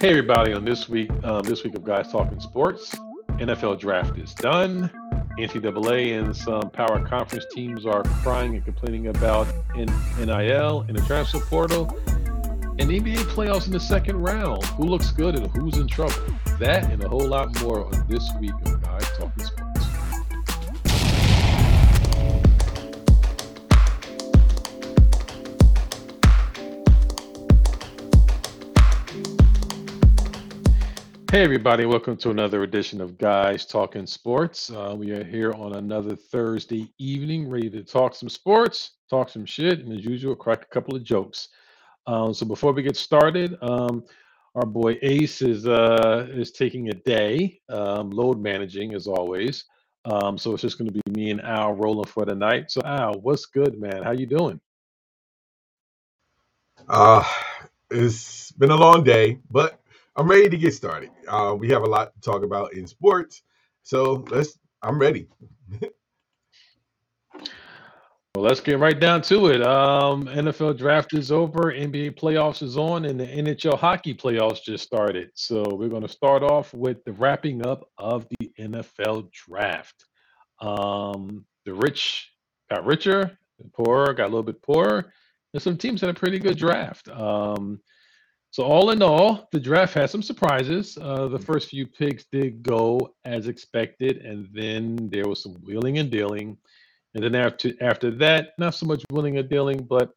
Hey everybody! On this week, um, this week of Guys Talking Sports, NFL Draft is done. NCAA and some power conference teams are crying and complaining about NIL in the transfer portal, and NBA playoffs in the second round. Who looks good and who's in trouble? That and a whole lot more on this week of Guys Talking Sports. Hey, everybody, welcome to another edition of Guys Talking Sports. Uh, we are here on another Thursday evening, ready to talk some sports, talk some shit, and as usual, crack a couple of jokes. Um, so before we get started, um, our boy Ace is uh, is taking a day, um, load managing as always. Um, so it's just going to be me and Al rolling for the night. So Al, what's good, man? How you doing? Uh, it's been a long day, but I'm ready to get started. Uh, we have a lot to talk about in sports, so let's. I'm ready. Well, let's get right down to it. Um, NFL draft is over, NBA playoffs is on, and the NHL hockey playoffs just started. So we're going to start off with the wrapping up of the NFL draft. Um, the rich got richer, the poor got a little bit poorer, and some teams had a pretty good draft. Um, so all in all, the draft had some surprises. Uh, the first few picks did go as expected, and then there was some wheeling and dealing. And then after after that, not so much wheeling and dealing, but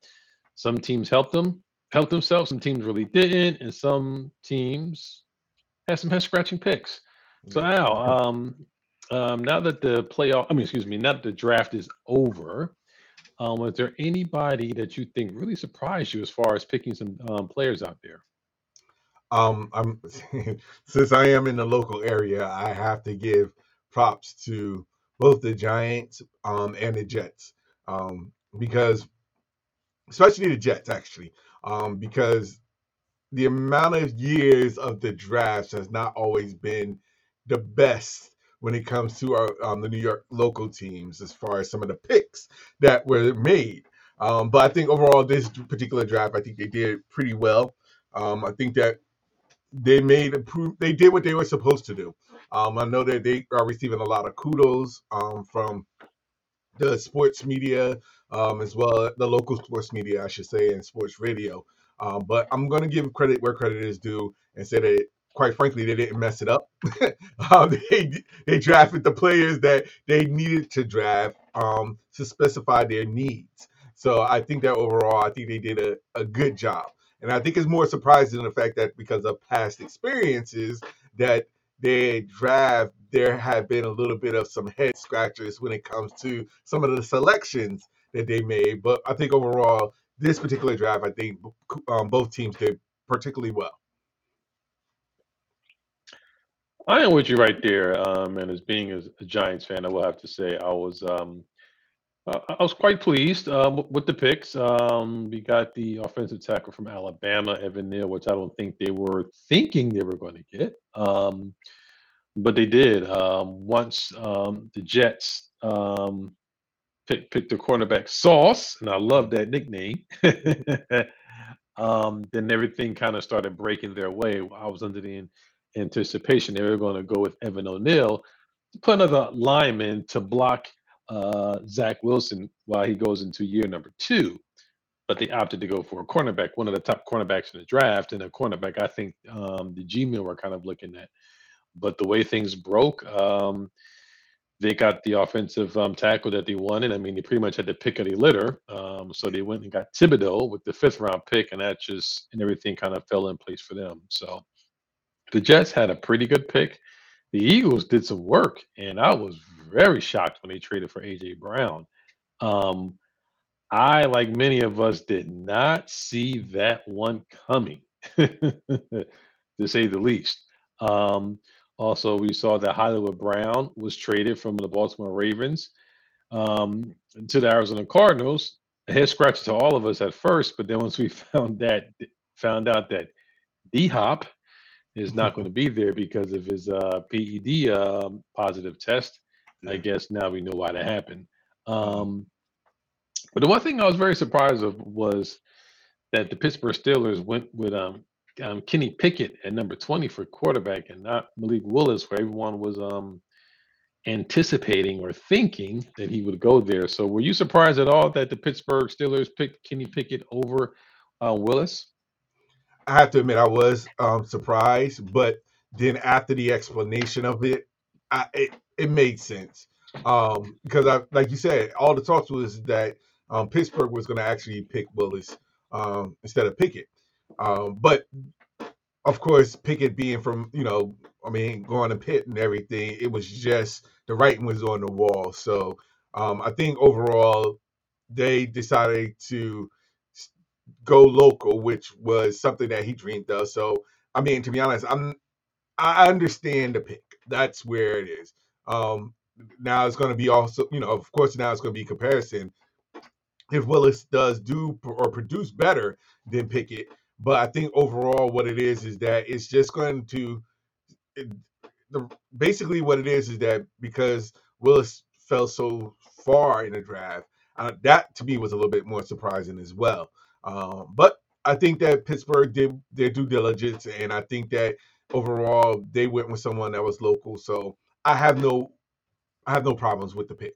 some teams helped them helped themselves. Some teams really didn't, and some teams had some head scratching picks. So now, um, um, now that the playoff, I mean, excuse me, now that the draft is over, um, was there anybody that you think really surprised you as far as picking some um, players out there? Um, I'm since I am in the local area, I have to give props to both the Giants um and the Jets. Um, because especially the Jets actually. Um, because the amount of years of the draft has not always been the best when it comes to our um, the New York local teams as far as some of the picks that were made. Um, but I think overall this particular draft, I think they did pretty well. Um, I think that they made they did what they were supposed to do. Um, I know that they are receiving a lot of kudos um, from the sports media um, as well, the local sports media, I should say, and sports radio. Um, but I'm going to give credit where credit is due and say that, quite frankly, they didn't mess it up. Um, they they drafted the players that they needed to draft um, to specify their needs. So I think that overall, I think they did a, a good job. And I think it's more surprising than the fact that because of past experiences that they draft, there have been a little bit of some head scratchers when it comes to some of the selections that they made. But I think overall, this particular draft, I think um, both teams did particularly well. I am with you right there. Um, and as being a, a Giants fan, I will have to say I was um, uh, I was quite pleased um, with the picks. Um, we got the offensive tackle from Alabama, Evan Neal, which I don't think they were thinking they were going to get, um, but they did. Um, once um, the Jets um, picked pick the cornerback Sauce, and I love that nickname. um, then everything kind of started breaking their way. I was under the anticipation they were going to go with Evan O'Neill, put another lineman to block uh, Zach Wilson while he goes into year number two. But they opted to go for a cornerback, one of the top cornerbacks in the draft, and a cornerback I think um, the G-men were kind of looking at. But the way things broke, um, they got the offensive um, tackle that they wanted. I mean, they pretty much had the pick of the litter. Um, so they went and got Thibodeaux with the fifth round pick, and that just and everything kind of fell in place for them. So the Jets had a pretty good pick. The Eagles did some work, and I was very shocked when they traded for AJ Brown. Um, I, like many of us, did not see that one coming, to say the least. Um, also, we saw that Hollywood Brown was traded from the Baltimore Ravens um, to the Arizona Cardinals. A head scratch to all of us at first, but then once we found that found out that D Hop is not going to be there because of his uh, PED um, positive test, I guess now we know why that happened. Um, but the one thing I was very surprised of was that the Pittsburgh Steelers went with um, um, Kenny Pickett at number 20 for quarterback and not Malik Willis, where everyone was um, anticipating or thinking that he would go there. So were you surprised at all that the Pittsburgh Steelers picked Kenny Pickett over uh, Willis? I have to admit I was um, surprised, but then after the explanation of it, I, it it made sense um, because I like you said, all the talks was that um, Pittsburgh was going to actually pick Willis um, instead of Pickett, um, but of course Pickett being from you know I mean going to Pitt and everything, it was just the writing was on the wall. So um, I think overall they decided to go local, which was something that he dreamed of. So I mean, to be honest, I'm I understand the pick. That's where it is. Um, now it's going to be also, you know, of course, now it's going to be comparison. If Willis does do or produce better than Pickett, but I think overall what it is is that it's just going to it, the basically what it is is that because Willis fell so far in the draft, uh, that to me was a little bit more surprising as well. Um, but I think that Pittsburgh did their due diligence, and I think that overall they went with someone that was local. So I have no, I have no problems with the pick,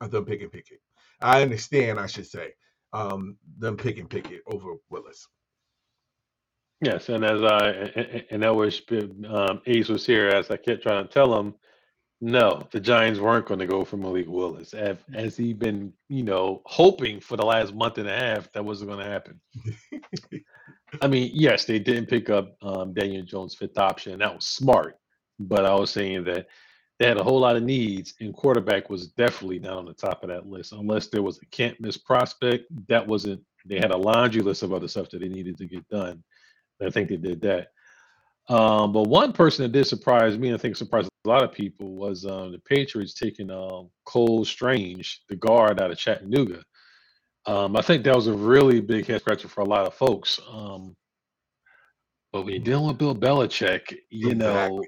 them picking Pickett. I understand, I should say, um, them picking Pickett over Willis. Yes, and as I and, and I wish um, Ace was here, as I kept trying to tell him, no, the Giants weren't going to go for Malik Willis. As, as he been, you know, hoping for the last month and a half, that wasn't going to happen. I mean, yes, they didn't pick up um, Daniel Jones' fifth option. That was smart. But I was saying that they had a whole lot of needs, and quarterback was definitely not on the top of that list. Unless there was a can't miss prospect, that wasn't. They had a laundry list of other stuff that they needed to get done. I think they did that. Um, but one person that did surprise me, and I think surprised a lot of people, was um, the Patriots taking um, Cole Strange, the guard out of Chattanooga. Um, I think that was a really big head scratcher for a lot of folks. Um, but when you're dealing with Bill Belichick, you know,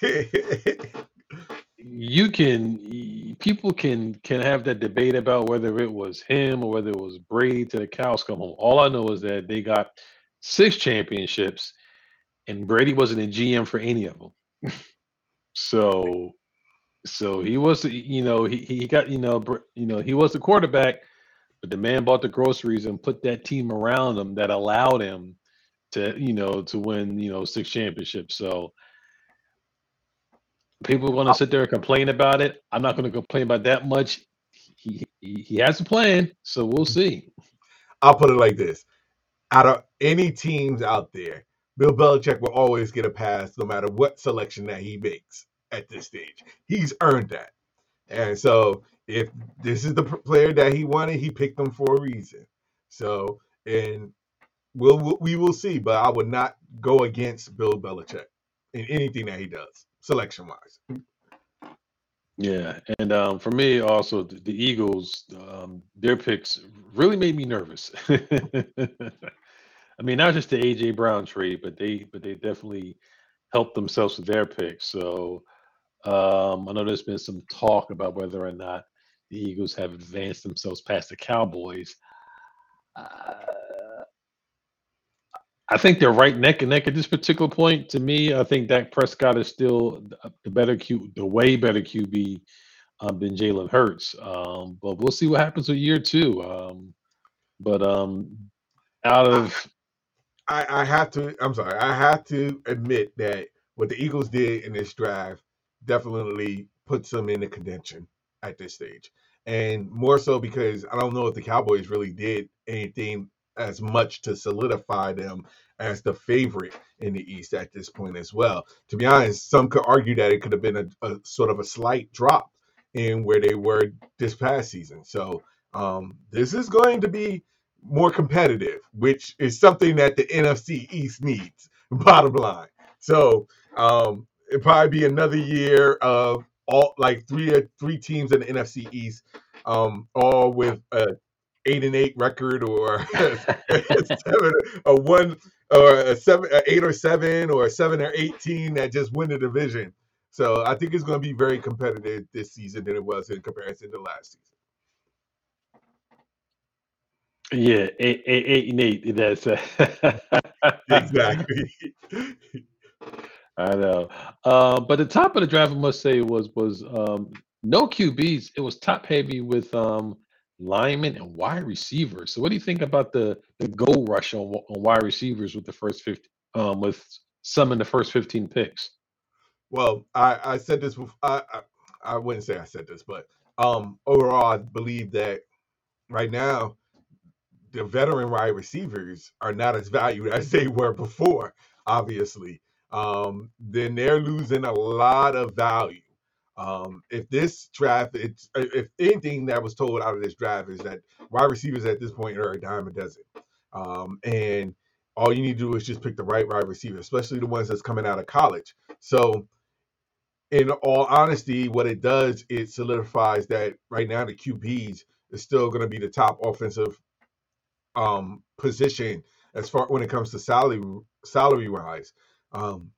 you can people can can have that debate about whether it was him or whether it was Brady to the cows come home. All I know is that they got six championships and Brady wasn't a GM for any of them. so, so he was, you know, he, he got, you know, you know, he was the quarterback, but the man bought the groceries and put that team around him that allowed him to, you know, to win, you know, six championships. So people want to sit there and complain about it. I'm not going to complain about that much. He, he he has a plan, so we'll see. I'll put it like this: out of any teams out there, Bill Belichick will always get a pass no matter what selection that he makes at this stage. He's earned that. And so if this is the player that he wanted, he picked them for a reason. So, and we'll, we will see, but I would not go against Bill Belichick in anything that he does, selection wise. Yeah, and um, for me also the, the Eagles, um, their picks really made me nervous. I mean, not just the AJ Brown trade, but they but they definitely helped themselves with their picks. So um, I know there's been some talk about whether or not the Eagles have advanced themselves past the Cowboys. Uh, I think they're right neck and neck at this particular point. To me, I think Dak Prescott is still the better Q, the way better QB um, than Jalen Hurts. Um, but we'll see what happens with year two. Um, but um, out of I, I have to. I'm sorry. I have to admit that what the Eagles did in this drive definitely puts them in the contention at this stage, and more so because I don't know if the Cowboys really did anything as much to solidify them as the favorite in the East at this point as well. To be honest, some could argue that it could have been a, a sort of a slight drop in where they were this past season. So um, this is going to be more competitive, which is something that the NFC East needs. Bottom line. So um, it'll probably be another year of all like three three teams in the NFC East, um, all with a eight and eight record or a seven, a one or a seven, a eight or seven or seven or eighteen that just win the division. So I think it's going to be very competitive this season than it was in comparison to last season. Yeah, eight, eight, eight and eight. That's uh, Exactly. I know. Uh, but the top of the draft, I must say, was was um, no QBs. It was top heavy with um, linemen and wide receivers. So, what do you think about the the goal rush on, on wide receivers with the first fifty, um, with some in the first fifteen picks? Well, I, I said this before. I, I I wouldn't say I said this, but um, overall, I believe that right now the veteran wide receivers are not as valued as they were before. Obviously, um, then they're losing a lot of value. Um, if this draft, it's if anything that was told out of this draft is that wide receivers at this point are a dime a dozen, um, and all you need to do is just pick the right wide receiver, especially the ones that's coming out of college. So in all honesty, what it does, it solidifies that right now the QBs is still going to be the top offensive um, position as far when it comes to salary salary wise. Um,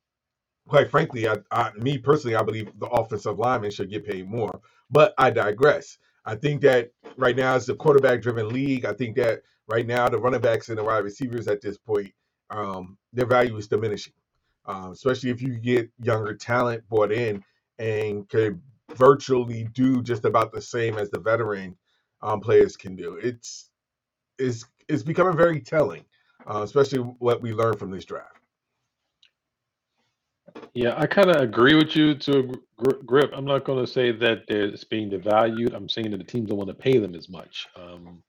quite frankly, I, I, me personally, I believe the offensive lineman should get paid more. But I digress. I think that right now it's a quarterback driven league. I think that right now the running backs and the wide receivers at this point, um, their value is diminishing, um, especially if you get younger talent brought in and can virtually do just about the same as the veteran um, players can do. It's it's it's becoming very telling, uh, especially what we learned from this draft. Yeah, I kind of agree with you to a gr- gr- grip. I'm not going to say that it's being devalued. I'm saying that the teams don't want to pay them as much. Um,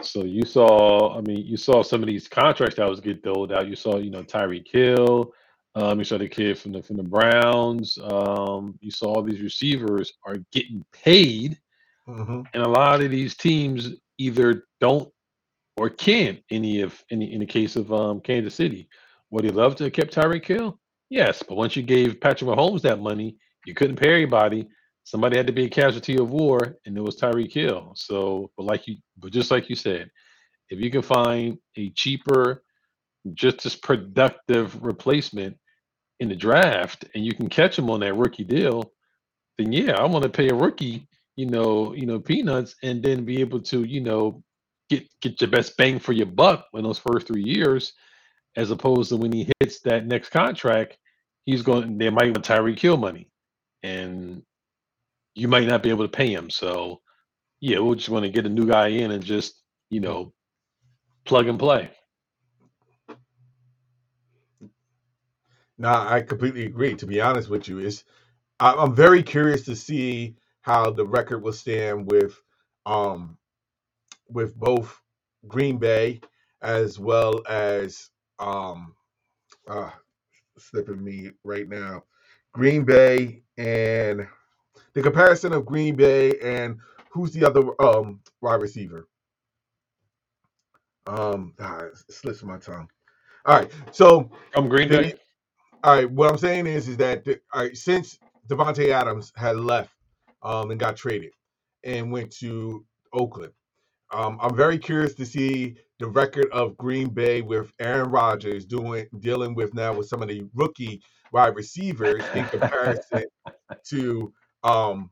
so you saw, I mean, you saw some of these contracts that was get doled out. You saw, you know, Tyreek Hill. Um, you saw the kid from the from the Browns. Um, you saw all these receivers are getting paid, hmm and a lot of these teams either don't or can't. Any of any in the case of um, Kansas City, would he love to have kept Tyreek Hill? Yes, but once you gave Patrick Mahomes that money, you couldn't pay anybody. Somebody had to be a casualty of war, and it was Tyreek Hill. So, but like you, but just like you said, if you can find a cheaper, just as productive replacement in the draft, and you can catch him on that rookie deal, then yeah, I want to pay a rookie, you know, you know, peanuts, and then be able to, you know, get get your best bang for your buck in those first three years, as opposed to when he hits that next contract, he's going. They might want Tyreek Hill money, and you might not be able to pay him. So yeah, we'll just want to get a new guy in and just you know plug and play. Now, I completely agree. To be honest with you, is I'm very curious to see how the record will stand with um with both Green Bay as well as um uh slipping me right now. Green Bay and the comparison of Green Bay and who's the other um wide receiver? Um ah, it slips my tongue. All right. So From Green the Bay, all right, what I'm saying is is that the, all right, since Davante Adams had left um and got traded and went to Oakland Um, I'm very curious to see the record of Green Bay with Aaron Rodgers doing dealing with now with some of the rookie wide receivers in comparison to um,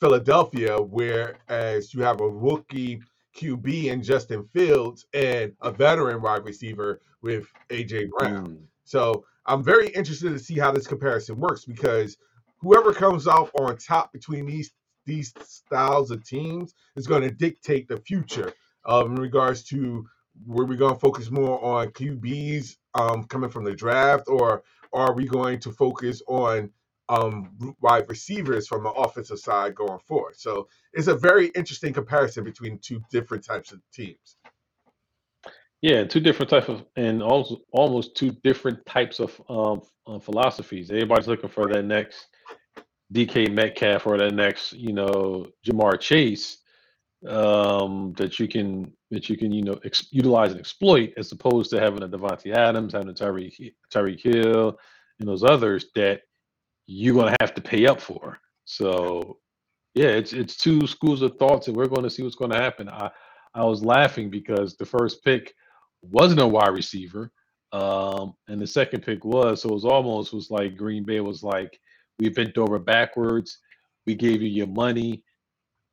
Philadelphia, whereas you have a rookie QB in Justin Fields and a veteran wide receiver with AJ Brown. Mm, So I'm very interested to see how this comparison works because whoever comes off on top between these these styles of teams is going to dictate the future um, in regards to where we're going to focus more on QBs um, coming from the draft or are we going to focus on um, wide receivers from the offensive side going forward? So it's a very interesting comparison between two different types of teams. yeah, two different types of, and also almost two different types of um, uh, philosophies. Everybody's looking for that next DK Metcalf or that next, you know, Ja'Marr Chase um, that you can that you can you know ex- utilize and exploit, as opposed to having a Davante Adams, having a Tyreek Hi- Tyreek Hill, and those others that you're gonna have to pay up for. So yeah, it's it's two schools of thoughts, and we're going to see what's going to happen. I I was laughing because the first pick wasn't a wide receiver, um, and the second pick was. So it was almost was like Green Bay was like, we bent over backwards, we gave you your money,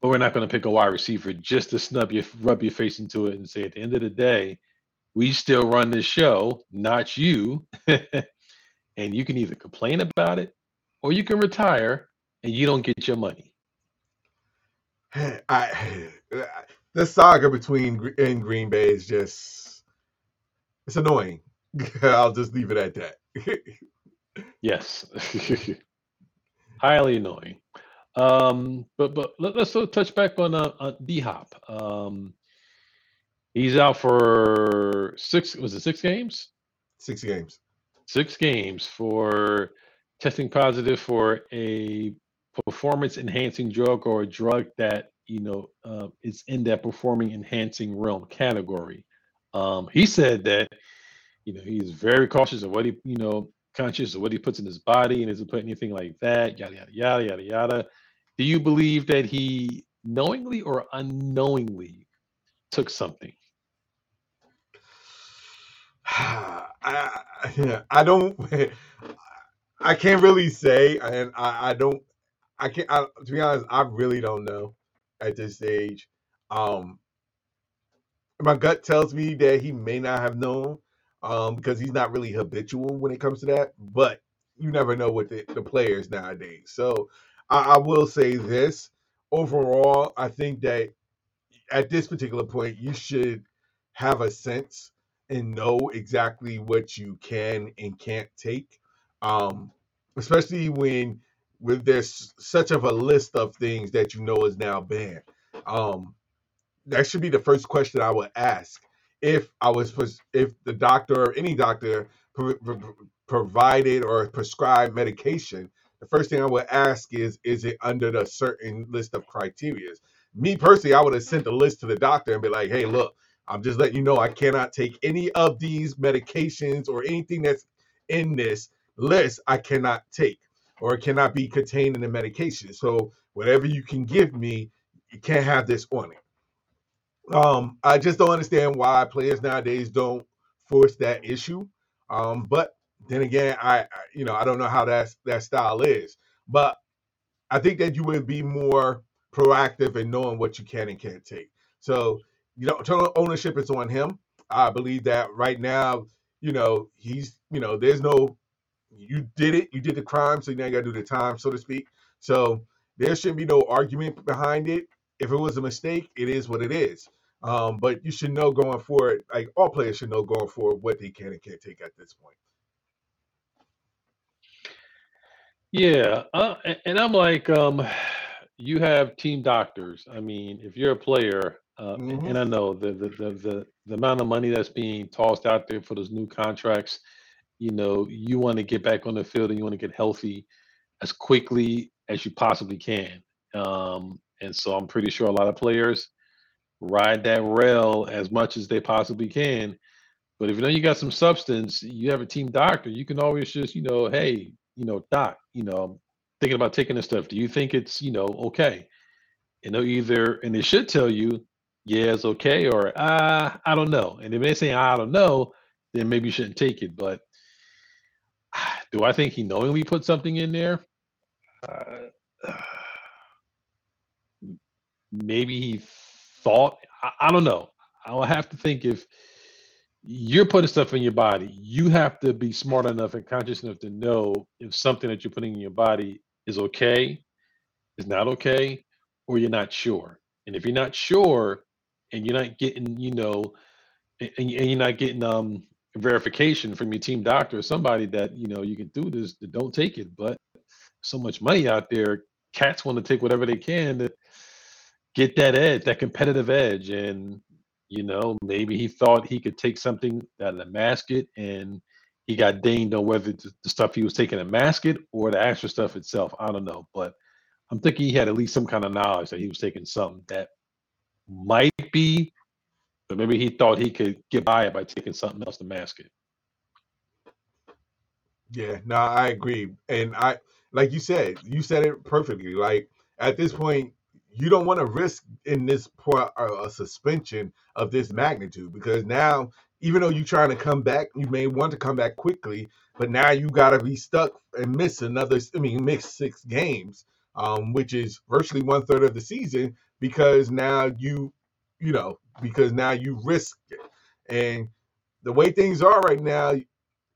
But we're not going to pick a wide receiver just to snub your rub your face into it and say at the end of the day, we still run this show, not you. and you can either complain about it or you can retire and you don't get your money. I the saga between in Green Bay is just it's annoying. I'll just leave it at that. yes, highly annoying. Um, but but let, us touch back on uh, on D Hop. Um, he's out for six. Was it six games? Six games. Six games for testing positive for a performance enhancing drug or a drug that you know uh, is in that performing enhancing realm category. Um, he said that you know he's very cautious of what he you know conscious of what he puts in his body and isn't put anything like that. Yada yada yada yada yada. Do you believe that he knowingly or unknowingly took something? I, I don't I can't really say and I, I don't I can't I, to be honest I really don't know at this stage um my gut tells me that he may not have known um because he's not really habitual when it comes to that but you never know with the, the players nowadays so I, I will say this overall I think that at this particular point you should have a sense and know exactly what you can and can't take. Um, especially when with there's such of a list of things that you know is now banned. Um, that should be the first question I would ask if I was if the doctor or any doctor pro- pro- provided or prescribed medication. The first thing I would ask is is it under the certain list of criteria? Me personally, I would have sent the list to the doctor and be like, hey, look, I'm just letting you know I cannot take any of these medications or anything that's in this list. I cannot take or it cannot be contained in the medication. So whatever you can give me, you can't have this on it. Um, I just don't understand why players nowadays don't force that issue. Um, but then again, I, I you know I don't know how that that style is, but I think that you would be more proactive in knowing what you can and can't take. So you know, total ownership is on him. I believe that right now, you know, he's, you know, there's no, you did it, you did the crime, so now you got to do the time, so to speak. So there shouldn't be no argument behind it. If it was a mistake, it is what it is. Um, but you should know going forward, like all players should know going forward what they can and can't take at this point. Yeah, uh, and I'm like, um, you have team doctors. I mean, if you're a player, uh, mm-hmm. and I know the, the the, the the amount of money that's being tossed out there for those new contracts. You know, you want to get back on the field and you want to get healthy as quickly as you possibly can. Um, and so I'm pretty sure a lot of players ride that rail as much as they possibly can. But if you know you got some substance, you have a team doctor, you can always just, you know, hey, you know, doc, you know, I'm thinking about taking this stuff. Do you think it's, you know, okay? You know, either, and they should tell you, yeah, it's okay, or uh, I don't know. And if they say I don't know, then maybe you shouldn't take it. But do I think he knowingly put something in there? Uh, maybe he thought. I, I don't know. I'll have to think if you're putting stuff in your body, you have to be smart enough and conscious enough to know if something that you're putting in your body is okay, is not okay, or you're not sure. And if you're not sure, and you're not getting, you know, and, and you're not getting um verification from your team doctor or somebody that you know you can do this, don't take it. But so much money out there, cats want to take whatever they can to get that edge, that competitive edge, and you know maybe he thought he could take something that to mask it, and he got dinged on whether the stuff he was taking to mask it or the actual stuff itself. I don't know, but I'm thinking he had at least some kind of knowledge that he was taking something that might be, but maybe he thought he could get by it by taking something else to mask it. Yeah, no, I agree. And I like you said, you said it perfectly. Like at this point, you don't want to risk in this point a suspension of this magnitude because now, even though you're trying to come back, you may want to come back quickly, but now you got to be stuck and miss another. I mean, miss six games um, which is virtually one third of the season, because now you, you know, because now you risk it. And the way things are right now,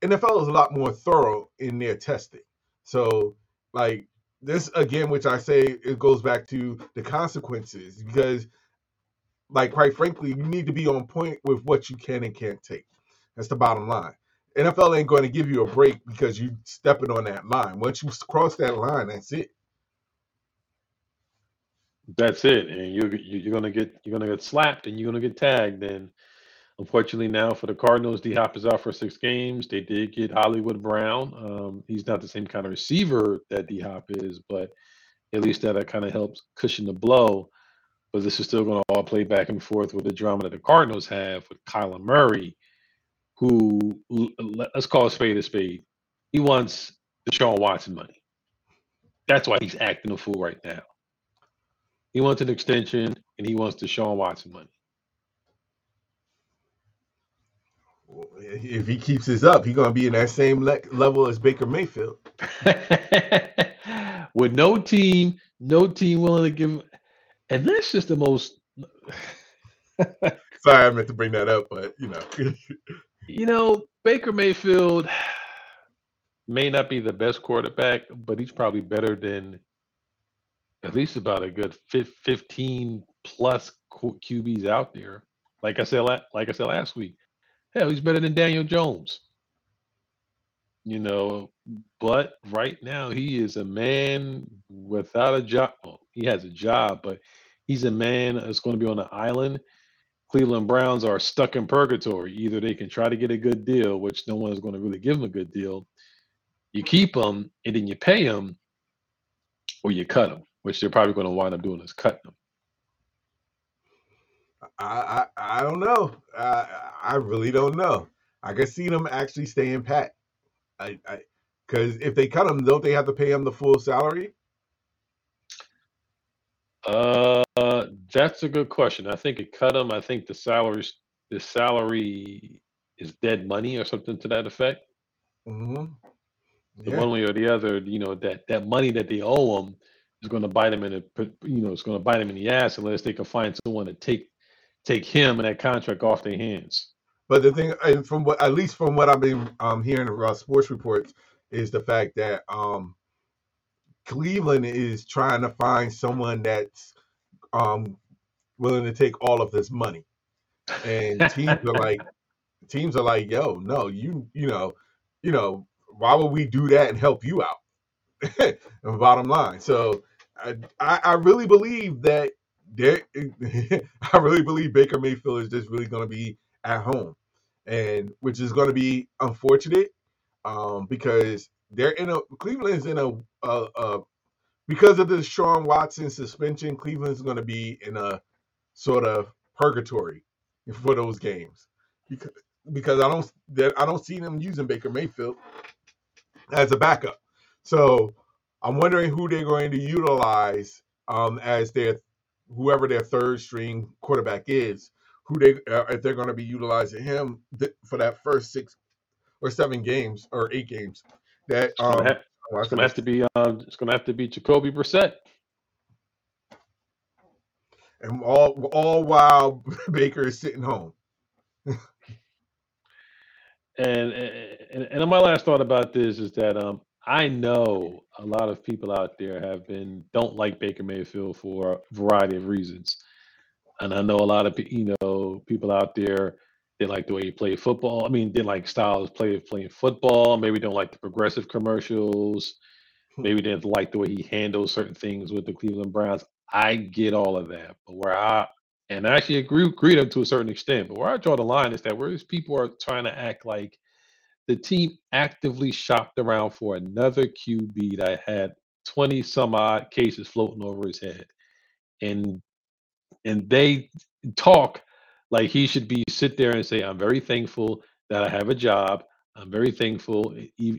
NFL is a lot more thorough in their testing. So, like this again, which I say it goes back to the consequences because, like, quite frankly, you need to be on point with what you can and can't take. That's the bottom line. NFL ain't going to give you a break because you stepping on that line. Once you cross that line, that's it. That's it, and you're you're gonna get you're gonna get slapped and you're gonna get tagged. And unfortunately, now for the Cardinals, D Hop is out for six games. They did get Hollywood Brown. Um, he's not the same kind of receiver that D Hop is, but at least that kind of helps cushion the blow. But this is still going to all play back and forth with the drama that the Cardinals have with Kyler Murray who let's call a spade a spade. He wants the Deshaun Watson money. That's why he's acting a fool right now. He wants an extension and he wants the Deshaun Watson money. If he keeps this up, he's gonna be in that same le- level as Baker Mayfield. With no team, no team willing to give, and that's just the most. Sorry, I meant to bring that up, but you know. You know, Baker Mayfield may not be the best quarterback, but he's probably better than at least about a good 15 plus QBs out there. Like I said, like I said last week, hell, he's better than Daniel Jones. You know, but right now he is a man without a job. Well, he has a job, but he's a man that's going to be on an island Cleveland Browns are stuck in purgatory. Either they can try to get a good deal, which no one is going to really give them a good deal. You keep them and then you pay them, or you cut them, which they're probably going to wind up doing is cutting them. I I, I don't know. I I really don't know. I can see them actually staying pat. I I because if they cut them, don't they have to pay them the full salary? Uh, that's a good question. I think it cut him. I think the salaries, the salary is dead money or something to that effect. hmm The one way or the other, you know, that that money that they owe him is going to bite him in the, you know, it's going to bite him in the ass unless they can find someone to take take him and that contract off their hands. But the thing, and from what, at least from what I've been um, hearing about sports reports, is the fact that um, Cleveland is trying to find someone that's um, willing to take all of this money, and teams are like, teams are like, yo, no, you, you know, you know, why would we do that and help you out? bottom line, so I, I, I really believe that I really believe Baker Mayfield is just really going to be at home, and which is going to be unfortunate, um, because they're in a Cleveland's in a, a, a because of Deshaun Watson suspension, Cleveland's going to be in a sort of purgatory for those games because because I don't that I don't see them using Baker Mayfield as a backup. So I'm wondering who they're going to utilize um, as their whoever their third string quarterback is. Who they uh, if they're going to be utilizing him th- for that first six or seven games or eight games that It's going um to have, oh, it's going to have to be, um, it's going to have to be Jacoby Brissett. and all all while Baker is sitting home. And, and and my last thought about this is that um I know a lot of people out there have been don't like Baker Mayfield for a variety of reasons, and I know a lot of pe- you know people out there they like the way he played football. I mean, they like styles play playing football. Maybe don't like the progressive commercials. Hmm. Maybe didn't like the way he handles certain things with the Cleveland Browns. I get all of that, but where I and I actually agree agree to to a certain extent, but where I draw the line is that where these people are trying to act like the team actively shopped around for another QB that had 20 some odd cases floating over his head. And and they talk like he should be sit there and say, I'm very thankful that I have a job. I'm very thankful,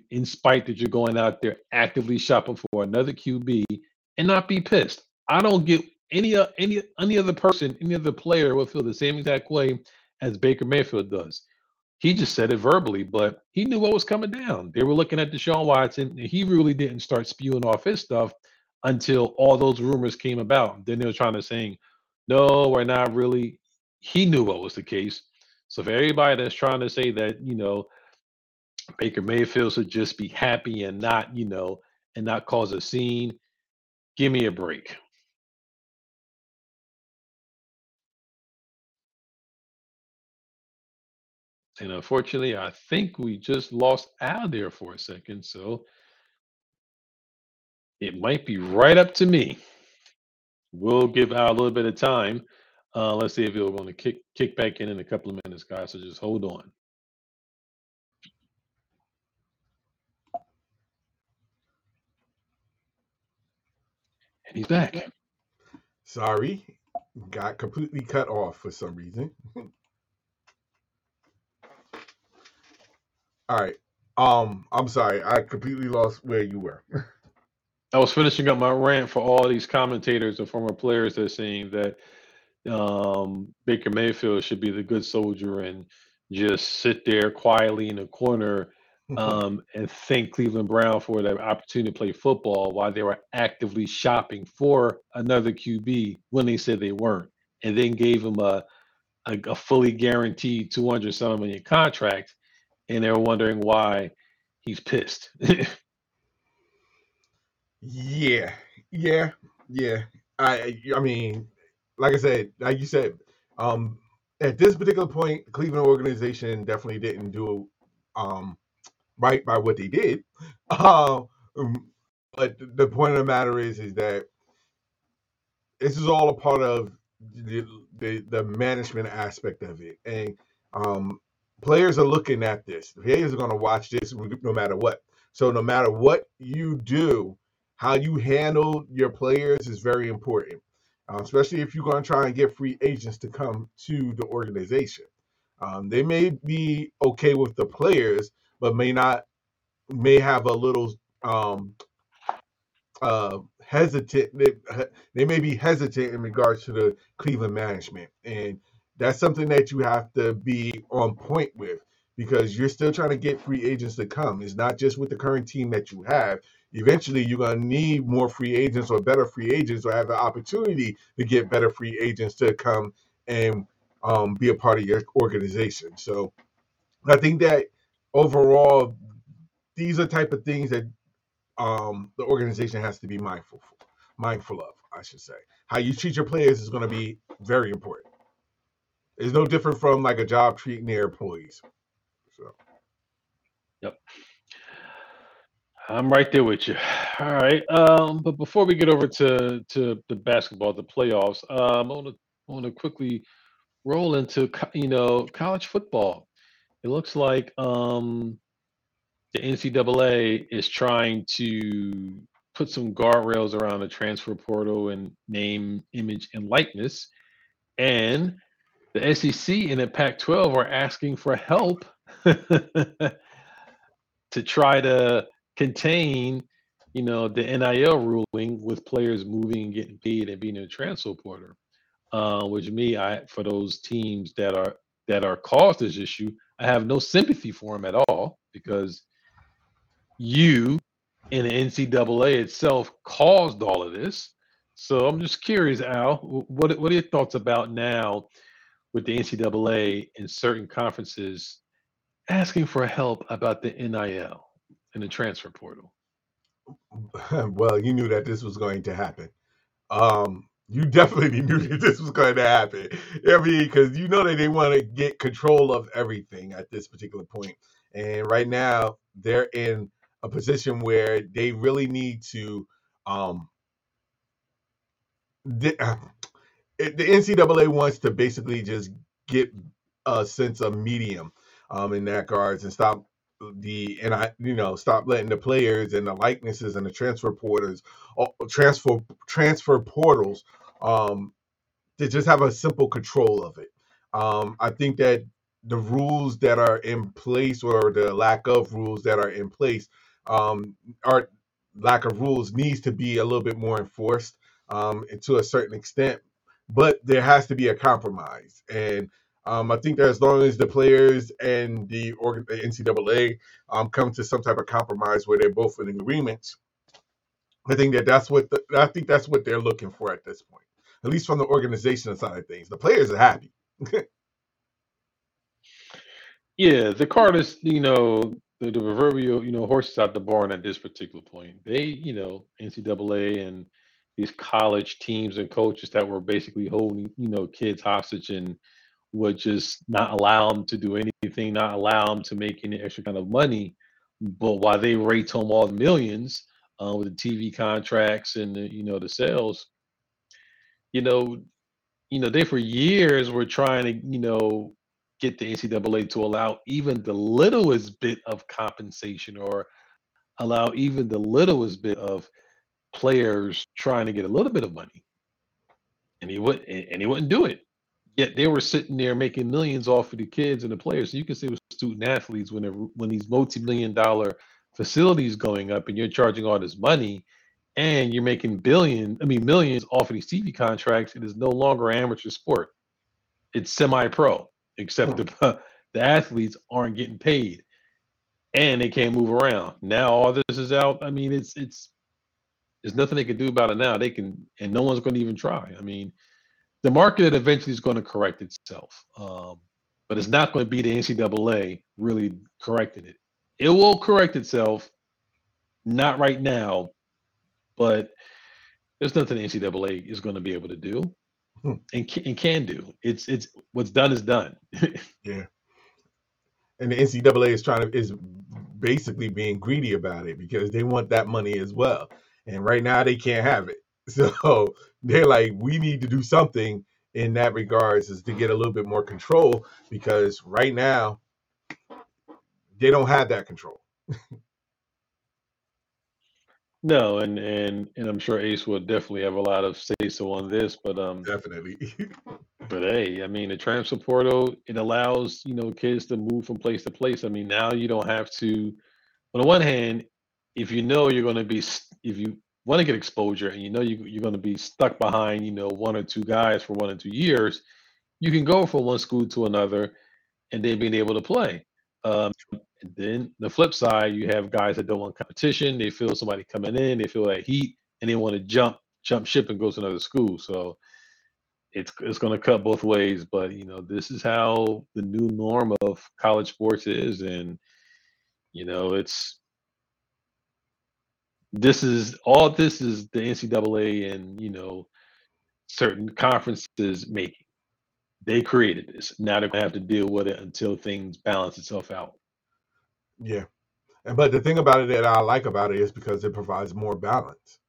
in spite that you're going out there actively shopping for another QB and not be pissed. I don't get any o- any any other person, any other player will feel the same exact way as Baker Mayfield does. He just said it verbally, but he knew what was coming down. They were looking at Deshaun Watson. and He really didn't start spewing off his stuff until all those rumors came about. Then they were trying to saying, no, we're not really. He knew what was the case. So for everybody that's trying to say that, you know, Baker Mayfield should just be happy and not, you know, and not cause a scene, give me a break. And unfortunately, I think we just lost Al there for a second. So it might be right up to me. We'll give Al a little bit of time. Uh, let's see if he'll want to kick kick back in in a couple of minutes, guys. So just hold on. And he's back. Sorry, got completely cut off for some reason. All right. Um, I'm sorry, I completely lost where you were. I was finishing up my rant for all these commentators and former players that are saying that um, Baker Mayfield should be the good soldier and just sit there quietly in a corner um, and thank Cleveland Brown for the opportunity to play football while they were actively shopping for another QB when they said they weren't, and then gave him a a, a fully guaranteed two hundred some million contract, and they're wondering why he's pissed. yeah, yeah, yeah. I I mean, like I said, like you said, um, at this particular point, the Cleveland organization definitely didn't do um right by what they did. Uh, but the point of the matter is, is that this is all a part of the the, the management aspect of it, and um, players are looking at this. Players are going to watch this no matter what. So no matter what you do, how you handle your players is very important, uh, especially if you're going to try and get free agents to come to the organization. Um, they may be okay with the players, but may not may have a little um uh hesitant they, they may be hesitant in regards to the Cleveland management and that's something that you have to be on point with because you're still trying to get free agents to come it's not just with the current team that you have eventually you're going to need more free agents or better free agents or have the opportunity to get better free agents to come and um, be a part of your organization so i think that overall these are type of things that um, the organization has to be mindful for, mindful of, I should say. How you treat your players is going to be very important. It's no different from like a job treating their employees. So. Yep. I'm right there with you. All right. Um, but before we get over to to the basketball, the playoffs, um, I want to want to quickly roll into you know college football. It looks like um, the NCAA is trying to put some guardrails around the transfer portal and name, image, and likeness. And the SEC and the Pac 12 are asking for help to try to contain, you know, the NIL ruling with players moving and getting paid and being a transfer portal. Uh, which me, I for those teams that are that are caused this issue, I have no sympathy for them at all because you and the NCAA itself caused all of this. So I'm just curious, Al, what what are your thoughts about now with the NCAA in certain conferences asking for help about the NIL and the transfer portal? well, you knew that this was going to happen. Um, you definitely knew that this was going to happen. I mean, because you know that they want to get control of everything at this particular point. And right now, they're in a position where they really need to um the, uh, the NCAA wants to basically just get a sense of medium um in that regards and stop the and I you know stop letting the players and the likenesses and the transfer portals transfer transfer portals um to just have a simple control of it. Um I think that the rules that are in place or the lack of rules that are in place um, our lack of rules needs to be a little bit more enforced um, to a certain extent, but there has to be a compromise. And um, I think that as long as the players and the, the NCAA um, come to some type of compromise where they're both in agreement, I think that that's what the, I think that's what they're looking for at this point, at least from the organization side of things. The players are happy. Yeah, the card is, you know, the, the proverbial, you know, horses out the barn at this particular point. They, you know, NCAA and these college teams and coaches that were basically holding, you know, kids hostage and would just not allow them to do anything, not allow them to make any extra kind of money. But while they rate home all the millions uh, with the TV contracts and the, you know the sales, you know, you know they for years were trying to, you know, get the NCAA to allow even the littlest bit of compensation or allow even the littlest bit of players trying to get a little bit of money. And he would and he wouldn't do it. Yet they were sitting there making millions off of the kids and the players. So you can see with student athletes when when these multi-million dollar facilities going up and you're charging all this money and you're making billion, I mean millions off of these TV contracts, it is no longer amateur sport. It's semi-pro except hmm. the the athletes aren't getting paid and they can't move around. Now all this is out. I mean, it's it's there's nothing they can do about it now. They can, and no one's going to even try. I mean, the market eventually is going to correct itself, um, but it's not going to be the NCAA really correcting it. It will correct itself, not right now, but there's nothing the NCAA is going to be able to do Hmm. and can, and can do. It's it's what's done is done. Yeah. And the NCAA is trying to is basically being greedy about it because they want that money as well. And right now they can't have it. So they're like, we need to do something in that regards is to get a little bit more control because right now they don't have that control. no, and and and I'm sure Ace will definitely have a lot of say so on this, but um, Definitely. but hey, I mean, the transfer portal it allows you know kids to move from place to place. I mean, now you don't have to. On the one hand, if you know you're going to be if you want to get exposure and you know you, you're going to be stuck behind you know one or two guys for one or two years, you can go from one school to another, and then being able to play. Um, then the flip side, you have guys that don't want competition. They feel somebody coming in, they feel that heat, and they want to jump jump ship and go to another school. So it's it's going to cut both ways. But you know, this is how the new norm of college sports is, and you know, it's this is all this is the NCAA and you know certain conferences making. They created this. Now they're gonna have to deal with it until things balance itself out. Yeah. And but the thing about it that I like about it is because it provides more balance.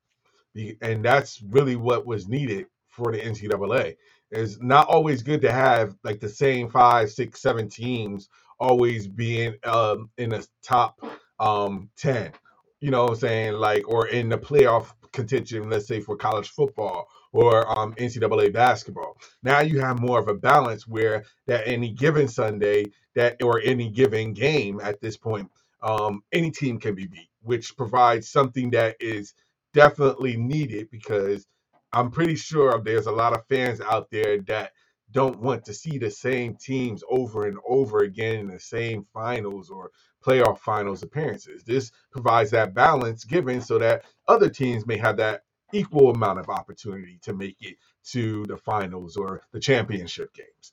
And that's really what was needed for the NCAA. It's not always good to have like the same five, six, seven teams always being um, in the top um, 10. You know what I'm saying? Like, or in the playoff contention, let's say for college football or um, NCAA basketball. Now you have more of a balance where that any given Sunday, that or any given game at this point, um, any team can be beat, which provides something that is definitely needed because I'm pretty sure there's a lot of fans out there that don't want to see the same teams over and over again in the same finals or playoff finals appearances. This provides that balance given so that other teams may have that equal amount of opportunity to make it to the finals or the championship games.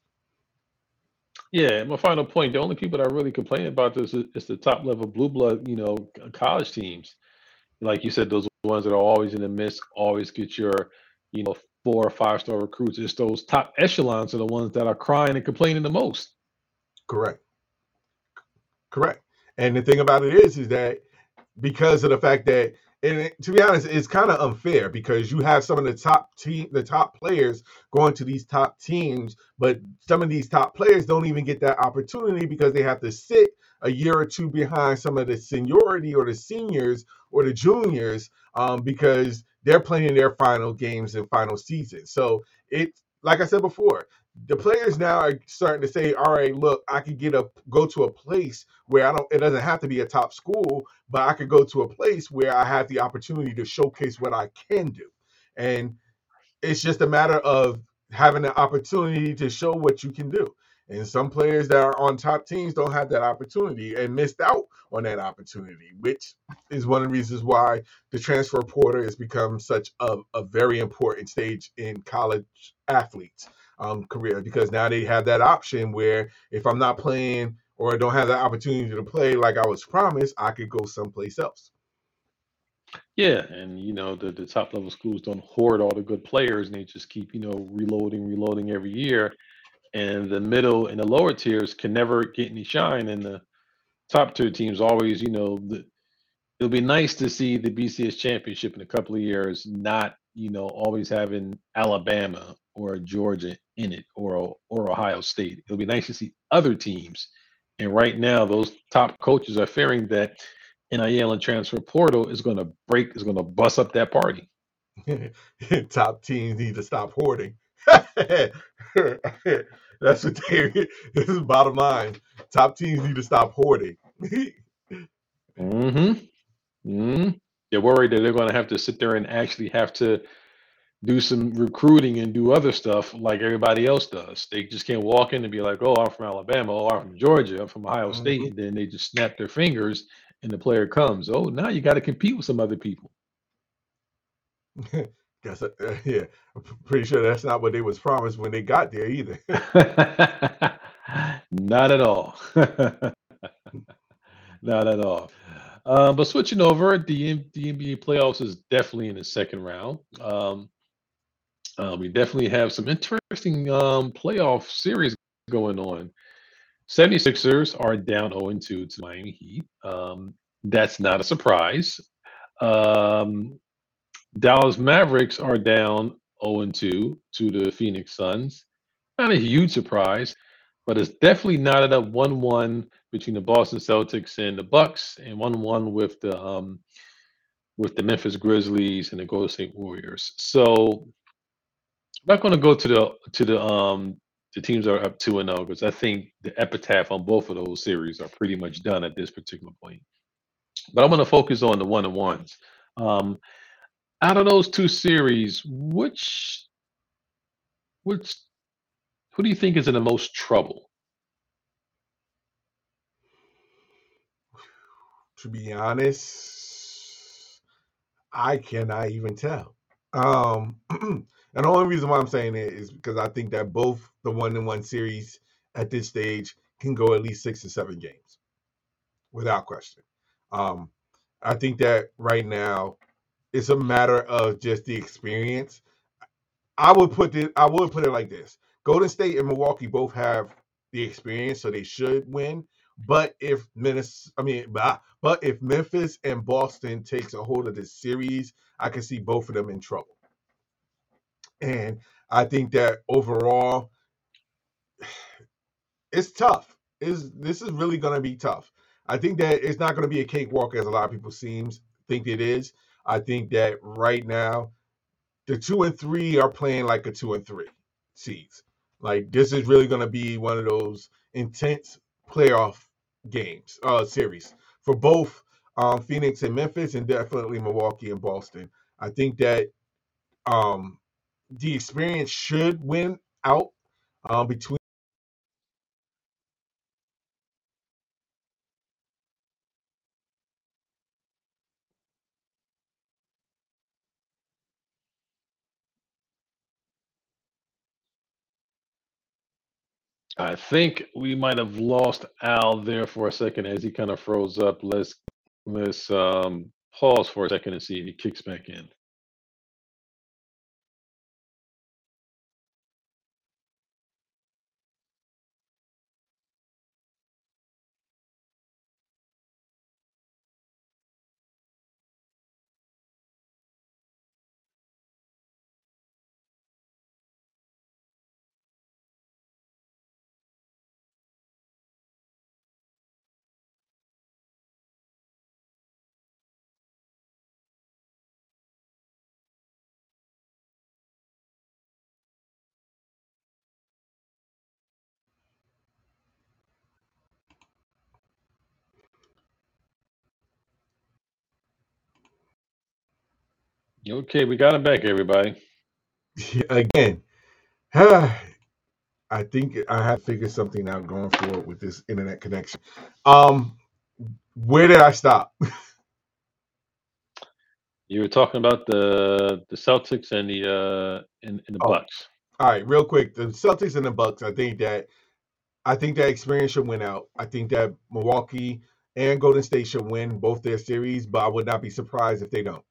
Yeah, my final point, the only people that really complain about this is, is the top level blue blood, you know, college teams. Like you said, those ones that are always in the midst, always get your, you know, four or five star recruits. It's those top echelons are the ones that are crying and complaining the most. Correct. Correct. And the thing about it is, is that because of the fact that, and to be honest, it's kind of unfair because you have some of the top team, the top players going to these top teams, but some of these top players don't even get that opportunity because they have to sit a year or two behind some of the seniority or the seniors or the juniors um, because they're playing their final games and final season. So it, like I said before, the players now are starting to say, "All right, look, I could get a go to a place where I don't. It doesn't have to be a top school, but I could go to a place where I have the opportunity to showcase what I can do." And it's just a matter of having the opportunity to show what you can do. And some players that are on top teams don't have that opportunity and missed out on that opportunity, which is one of the reasons why the transfer portal has become such a, a very important stage in college athletes um, career because now they have that option where if I'm not playing or don't have the opportunity to play like I was promised, I could go someplace else. Yeah, and you know the the top level schools don't hoard all the good players, and they just keep you know reloading, reloading every year. And the middle and the lower tiers can never get any shine, and the top tier teams always, you know, the, it'll be nice to see the BCS championship in a couple of years, not you know always having Alabama or Georgia in it or or Ohio State. It'll be nice to see other teams. And right now, those top coaches are fearing that NIL and transfer portal is going to break, is going to bust up that party. top teams need to stop hoarding. That's what they. This is bottom line. Top teams need to stop hoarding. hmm hmm They're worried that they're going to have to sit there and actually have to do some recruiting and do other stuff like everybody else does. They just can't walk in and be like, "Oh, I'm from Alabama. Oh, I'm from Georgia. I'm from Ohio State," Mhm. and then they just snap their fingers and the player comes. Oh, now you got to compete with some other people. Guess uh, yeah. I'm pretty sure that's not what they was promised when they got there either. Not at all. Not at all. Uh, but switching over, the the NBA playoffs is definitely in the second round. Um, uh, we definitely have some interesting um, playoff series going on. 76ers are down 0-2 to Miami Heat. Um, that's not a surprise. Um, Dallas Mavericks are down 0-2 to the Phoenix Suns. Not a huge surprise, but it's definitely knotted up 1-1 between the Boston Celtics and the Bucks, and 1-1 with the um, with the Memphis Grizzlies and the Golden State Warriors. So not going to go to the to the um the teams that are up two and zero because I think the epitaph on both of those series are pretty much done at this particular point. But I'm going to focus on the one and ones. Um, out of those two series, which which who do you think is in the most trouble? to be honest, I cannot even tell. Um, and the only reason why I'm saying it is because I think that both the one and one series at this stage can go at least six to seven games, without question. Um, I think that right now it's a matter of just the experience. I would put it. I would put it like this: Golden State and Milwaukee both have the experience, so they should win. But if Minnesota, I mean, but if Memphis and Boston takes a hold of this series, I can see both of them in trouble. And I think that overall, it's tough. Is this is really going to be tough? I think that it's not going to be a cakewalk as a lot of people seems think it is. I think that right now, the two and three are playing like a two and three seeds. Like this is really going to be one of those intense playoff games, uh, series for both um, Phoenix and Memphis, and definitely Milwaukee and Boston. I think that um, the experience should win out um, between. I think we might have lost Al there for a second as he kind of froze up. Let's let's um, pause for a second and see if he kicks back in. Okay, we got him back, everybody. Again, I think I have figured something out going forward with this internet connection. Um, where did I stop? You were talking about the the Celtics and the uh and, and the Oh, Bucks. all right, real quick. The Celtics and the Bucks. I think that I think that experience should win out. I think that Milwaukee and Golden State should win both their series, but I would not be surprised if they don't.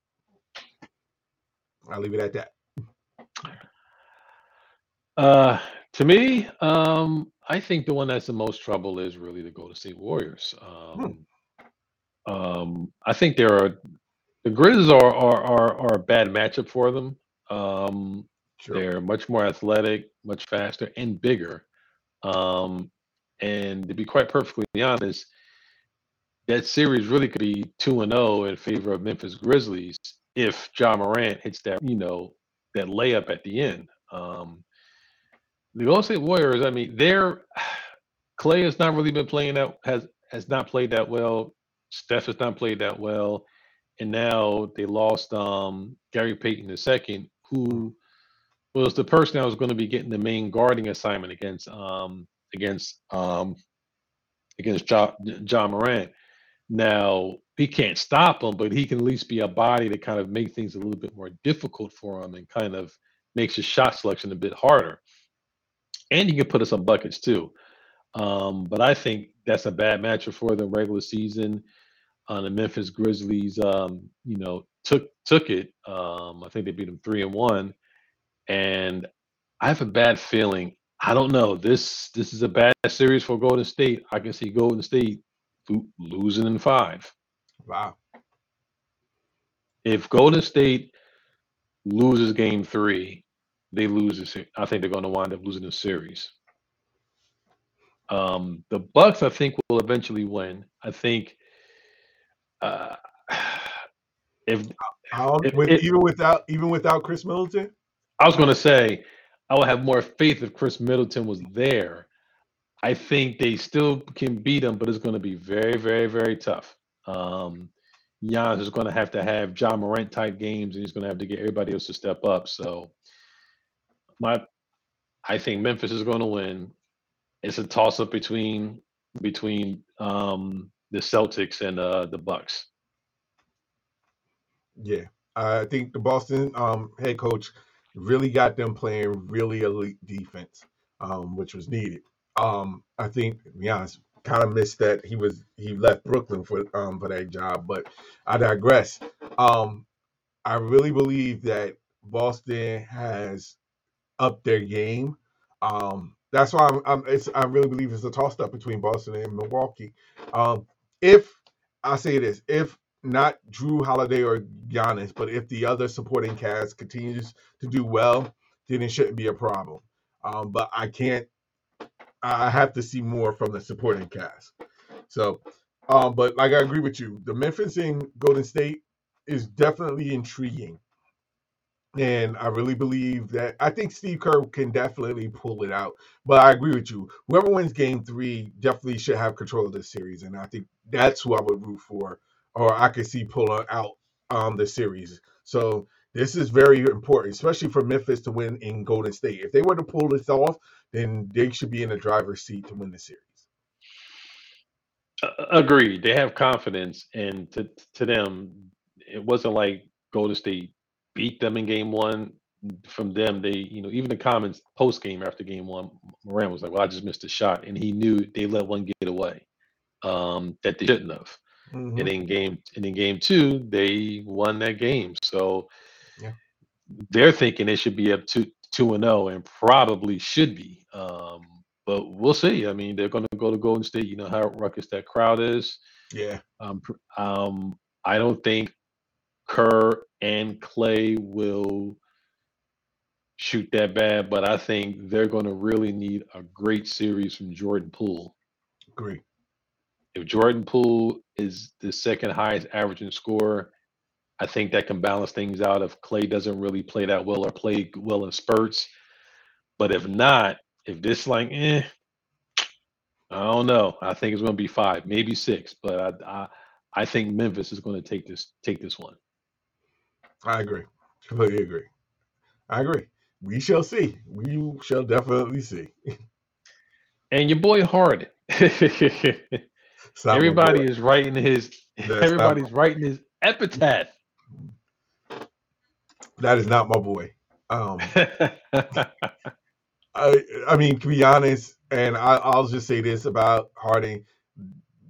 I'll leave it at that. Uh, to me, um, I think the one that's the most trouble is really the Golden State Warriors. Hmm. Um, um, I think there are the Grizzlies are are are, are a bad matchup for them. Um, Sure. they're much more athletic, much faster, and bigger. Um, and to be quite perfectly honest, that series really could be two and zero in favor of Memphis Grizzlies if Ja Morant hits that you know that layup at the end. Um, the Golden State Warriors, I mean, they're Clay has not really been playing that has has not played that well. Steph has not played that well, and now they lost um, Gary Payton II, who was the person that was going to be getting the main guarding assignment against um, against um, against Ja, Ja Morant. Now he can't stop him, but he can at least be a body to kind of make things a little bit more difficult for him and kind of makes his shot selection a bit harder. And he can put us some buckets too. Um, but I think that's a bad matchup for the regular season. Uh, the Memphis Grizzlies, um, you know, took took it. Um, I think they beat them three and one, and I have a bad feeling. I don't know. This this is a bad series for Golden State. I can see Golden State losing in five. Wow. If Golden State loses Game Three, they lose the se- I think they're going to wind up losing the series. Um, the Bucks, I think, will eventually win. I think uh, if don't, If with, it- even without even without Khris Middleton. I was going to say, I would have more faith if Khris Middleton was there. I think they still can beat them, but it's going to be very, very, very tough. Um, Giannis is going to have to have Ja Morant type games, and he's going to have to get everybody else to step up. So, my, I think Memphis is going to win. It's a toss up between between um, the Celtics and uh, the Bucks. Yeah, I think the Boston um, head coach really got them playing really elite defense, um, which was needed. Um, I think, honest, kind of missed that he was he left Brooklyn for um, for that job, but I digress. Um, I really believe that Boston has upped their game. Um, that's why I'm, I'm it's, I really believe it's a toss up between Boston and Milwaukee. Um, if I say this, if not Jrue Holiday or Giannis, but if the other supporting cast continues to do well, then it shouldn't be a problem. Um, but I can't. I have to see more from the supporting cast. So, um, but like I agree with you, the Memphis and Golden State is definitely intriguing, and I really believe that I think Steve Kerr can definitely pull it out. But I agree with you. Whoever wins Game Three definitely should have control of this series, and I think that's who I would root for, or I could see pulling out um the series. So this is very important, especially for Memphis to win in Golden State. If they were to pull this off, then they should be in the driver's seat to win the series. Agreed. They have confidence, and to to them, it wasn't like Golden State beat them in Game One. From them, they you know even the comments post game after Game One, Morant was like, "Well, I just missed a shot," and he knew they let one get away um, that they shouldn't have. Mhm. And in game and in Game Two, they won that game. So Yeah. they're thinking they should be up to two and zero, and probably should be. Um, but we'll see. I mean, they're going to go to Golden State. You know how ruckus that crowd is. Yeah, Um, um, I don't think Kerr and Clay will shoot that bad, but I think they're going to really need a great series from Jordan Poole. agree. If Jordan Poole is the second highest averaging scorer, I think that can balance things out. If Clay doesn't really play that well or play well in spurts, but if not, if this like, eh, I don't know. I think it's going to be five, maybe six, but I, I, I think Memphis is going to take this take this one. I agree. Completely agree. I agree. we shall see. We shall definitely see. And your boy Harden. Everybody is writing his. That's Everybody's writing his epitaph. That is not my boy. Um, I I mean, to be honest, and I, I'll just say this about Harden: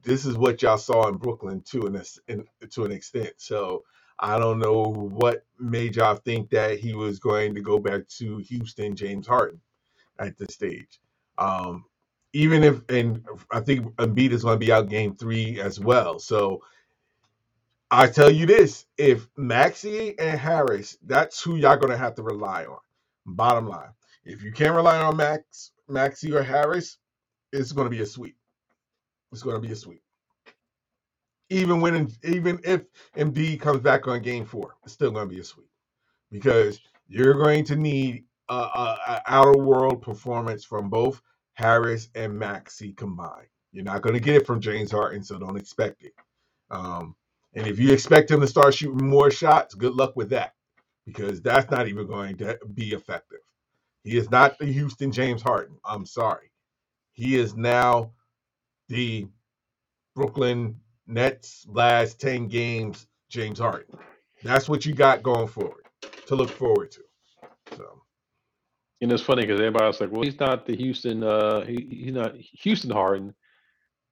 this is what y'all saw in Brooklyn to an in, to an extent. So I don't know what made y'all think that he was going to go back to Houston, James Harden, at this stage. Um, even if, and I think Embiid is going to be out Game Three as well. So I tell you this: if Maxey and Harris, that's who y'all to have to rely on. Bottom line. If you can't rely on Max, Maxey or Harris, it's to be a sweep. It's to be a sweep. Even when, even if Embiid comes back on Game Four, it's still to be a sweep because you're going to need a, a, a outer world performance from both Harris and Maxey combined. You're not to get it from James Harden, so don't expect it. Um, and if you expect him to start shooting more shots, good luck with that because that's not even going to be effective. He is not the Houston James Harden. I'm sorry. He is now the Brooklyn Nets last 10 games James Harden. That's what you got going forward to look forward to. So, And it's funny because everybody's like, "Well, he's not the Houston. Uh, he, he's not Houston Harden."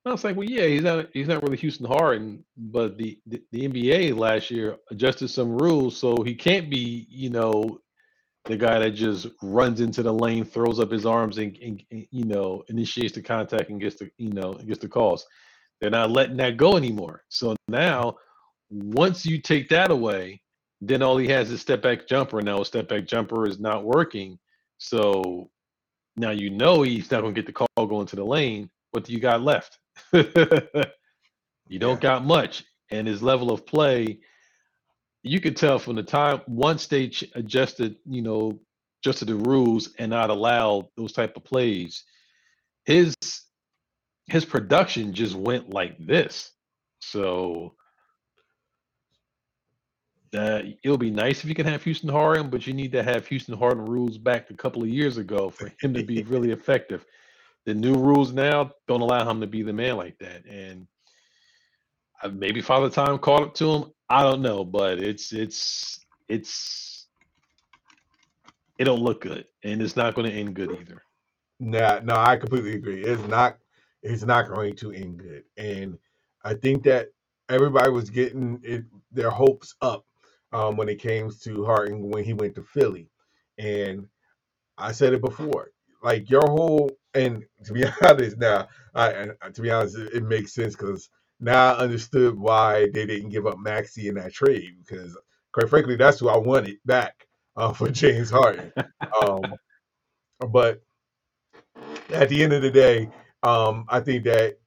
I was like, "Well, yeah, he's not. He's not really Houston Harden, but the, the the NBA last year adjusted some rules, so he can't be, you know, the guy that just runs into the lane, throws up his arms, and, and, and, you know, initiates the contact and gets the, you know, gets the calls. They're not letting that go anymore. So now, once you take that away, then all he has is step back jumper. Now a step back jumper is not working. So now you know he's not going to get the call going to the lane. What do you got left? you don't got much. And his level of play, you could tell from the time once they ch- adjusted, you know, adjusted the rules and not allowed those type of plays, his his production just went like this. So uh, it'll be nice if you can have Houston Harden, but you need to have Houston Harden rules back a couple of years ago for him to be really effective. The new rules now don't allow him to be the man like that, and uh, maybe Father Time called up to him. I don't know, but it's it's it's it don't look good, and it's not going to end good either. Nah, no, I completely agree. It's not it's not going to end good. And I think that everybody was getting it, their hopes up um, when it came to Harden when he went to Philly. And I said it before, like your whole and to be honest now, I I- to be honest, it, it makes sense because now I understood why they didn't give up Maxey in that trade because quite frankly, that's who I wanted back uh, for James Harden. Um, but at the end of the day, um, I think that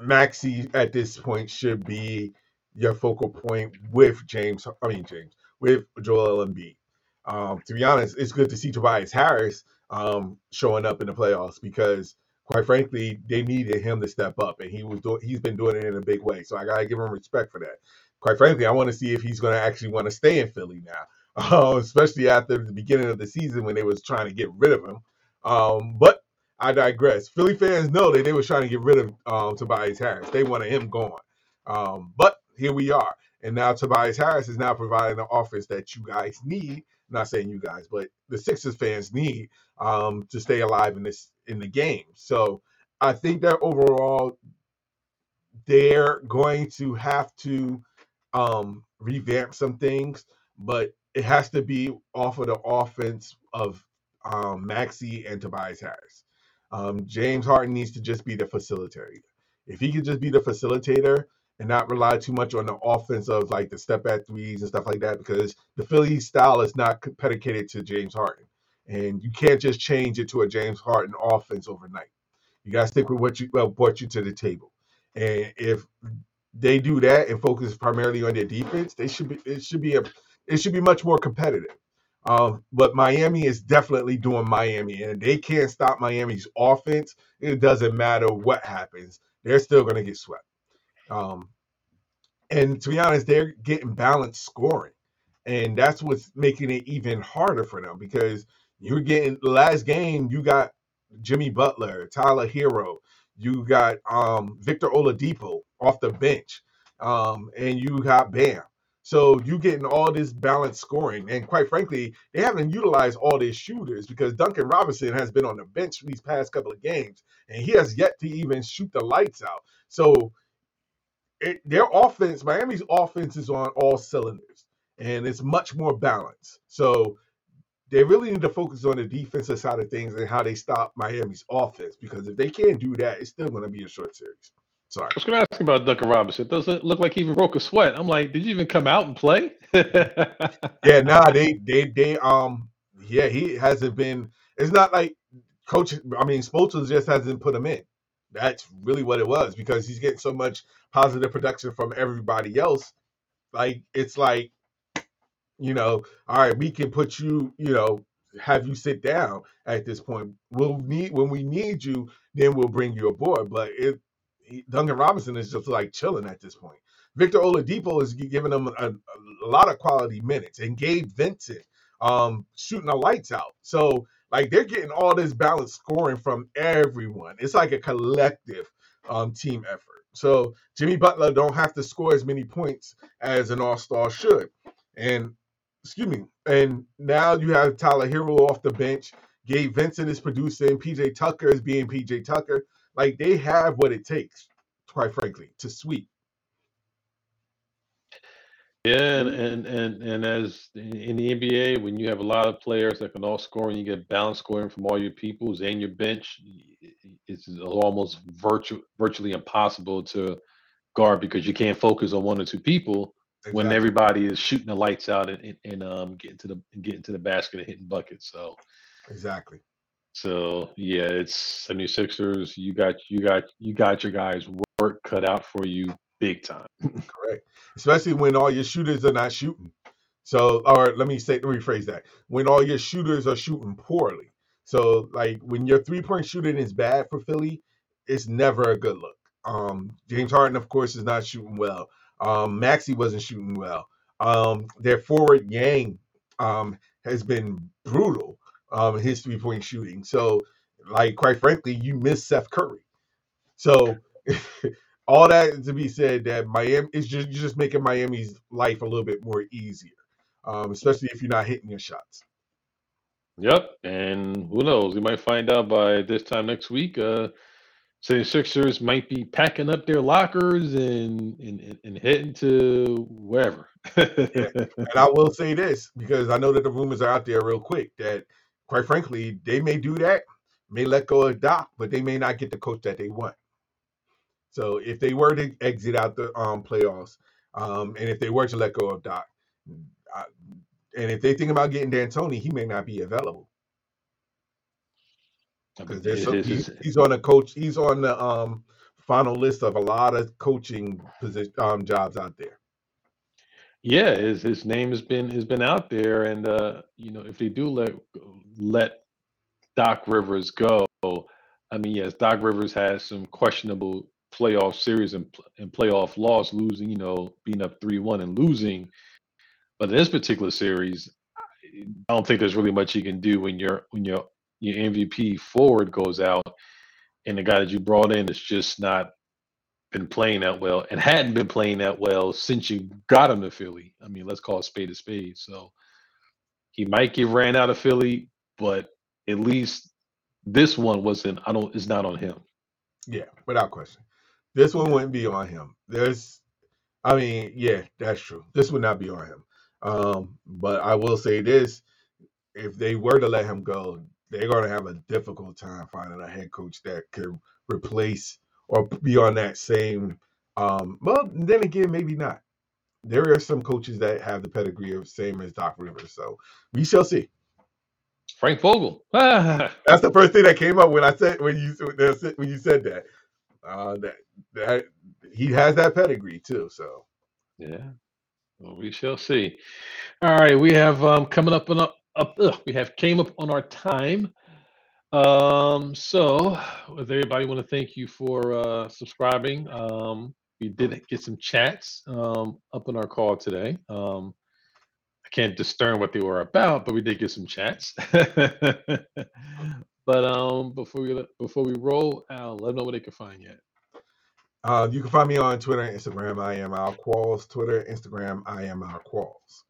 Maxey at this point should be your focal point with James. I mean James with Joel Embiid. Um, to be honest, it's good to see Tobias Harris um, showing up in the playoffs because, quite frankly, they needed him to step up, and he was doing. He's been doing it in a big way. So I gotta give him respect for that. Quite frankly, I want to see if he's to actually want to stay in Philly now, uh, especially after the beginning of the season when they was trying to get rid of him. Um, but I digress. Philly fans know that they was trying to get rid of um, Tobias Harris. They wanted him gone. Um, but here we are. And now Tobias Harris is now providing the offense that you guys need. Not saying you guys, but the Sixers fans need um, to stay alive in this in the game. So I think that overall they're going to have to um, revamp some things, but it has to be off of the offense of um, Maxey and Tobias Harris. Um, James Harden needs to just be the facilitator. If he could just be the facilitator and not rely too much on the offense of like the step back threes and stuff like that, because the Philly style is not predicated to James Harden, and you can't just change it to a James Harden offense overnight. You got to stick with what you well, brought you to the table, and if they do that and focus primarily on their defense, they should be it should be a it should be much more competitive. Um, but Miami is definitely doing Miami, and they can't stop Miami's offense. It doesn't matter what happens; they're still going to get swept. Um, and to be honest, they're getting balanced scoring, and that's what's making it even harder for them because You're getting the last game. You got Jimmy Butler, Tyler Herro. You got um, Victor Oladipo off the bench, um, and you got Bam. So you getting all this balanced scoring, and quite frankly, they haven't utilized all their shooters because Duncan Robinson has been on the bench these past couple of games, and he has yet to even shoot the lights out. So it, their offense, Miami's offense, is on all cylinders, and it's much more balanced. So they really need to focus on the defensive side of things and how they stop Miami's offense because if they can't do that, it's still going to be a short series. Sorry. I was going to ask about Duncan Robinson. It doesn't look like he even broke a sweat. I'm like, did you even come out and play? yeah, nah, they they they um yeah, he hasn't been. It's not like coach. I mean, Spoelstra just hasn't put him in. That's really what it was because he's getting so much positive production from everybody else. Like it's like, you know, all right, we can put you, you know, have you sit down at this point. We'll need when we need you, then we'll bring you aboard. But it Duncan Robinson is just like chilling at this point. Victor Oladipo is giving them a, a lot of quality minutes, and Gabe Vincent um, shooting the lights out. So like they're getting all this balanced scoring from everyone. It's like a collective um, team effort. So Jimmy Butler don't have to score as many points as an All Star should, and excuse me. And now you have Tyler Herro off the bench. Gabe Vincent is producing. PJ Tucker is being PJ Tucker. Like they have what it takes, quite frankly, to sweep. Yeah, and, and and and as in the NBA, when you have a lot of players that can all score and you get balanced scoring from all your peoples and your bench, it's almost virtual virtually impossible to guard because you can't focus on one or two people exactly. when everybody is shooting the lights out and, and, and um getting to the getting to the basket and hitting buckets. So exactly. So yeah, it's 76ers. You got you got you got your guys work cut out for you big time. Correct. Especially when all your shooters are not shooting. So or let me say rephrase that. When all your shooters are shooting poorly. So like when your three-point shooting is bad for Philly, it's never a good look. Um James Harden, of course, is not shooting well. Um Maxey wasn't shooting well. Um their forward Niang um has been brutal um, his three point shooting. So, like, quite frankly, you miss Seth Curry. So, all that to be said, that Miami is just you're just making Miami's life a little bit more easier, um, especially if you're not hitting your shots. Yep, and who knows? We might find out by this time next week. Uh, say the Sixers might be packing up their lockers and and, and heading to wherever. yeah. And I will say this because I know that the rumors are out there real quick that quite frankly, they may do that, may let go of Doc, but they may not get the coach that they want. So if they were to exit out the um, playoffs, um, and if they were to let go of Doc, I, and if they think about getting D'Antoni, he may not be available because there's some, he's, he's, on a coach. He's on the um, final list of a lot of coaching position um, jobs out there. Yeah, his his name has been has been out there, and uh, you know if they do let let Doc Rivers go, I mean yes, Doc Rivers has some questionable playoff series and and playoff loss, losing you know being up three one and losing, but in this particular series, I don't think there's really much you can do when your when your your MVP forward goes out, and the guy that you brought in is just not been playing that well and hadn't been playing that well since you got him to Philly. I mean, let's call it spade a spade. So he might get ran out of Philly, but at least this one wasn't. I don't. It's not on him. Yeah, without question. This one wouldn't be on him. There's, I mean, yeah, that's true. This would not be on him. Um, but I will say this: if they were to let him go, they're going to have a difficult time finding a head coach that could replace or be on that same. Um, well, then again, maybe not. There are some coaches that have the pedigree of same as Doc Rivers, so we shall see. Frank Vogel. That's the first thing that came up when I said when you when you said that. Uh, that that he has that pedigree too. So yeah, well, we shall see. All right, we have um, coming up on up. up ugh, we have came up on our time. Um, so with everybody want to thank you for uh subscribing. Um we did get some chats um up in our call today. Um I can't discern what they were about, but we did get some chats. but um, before we before we roll, Al, let them know where they can find you. at. Uh, you can find me on Twitter and Instagram. I am Al Qualls. Twitter, Instagram, I am Al Qualls.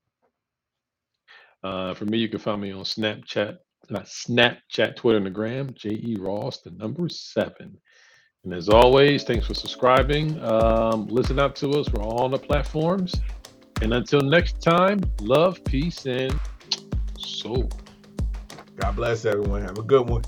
Uh, for me, you can find me on Snapchat, not Snapchat, Twitter, and the Gram. J E Ross, the number seven. And as always, thanks for subscribing. Um, listen out to us. We're all on the platforms. And until next time, love, peace, and soul. God bless everyone. Have a good one.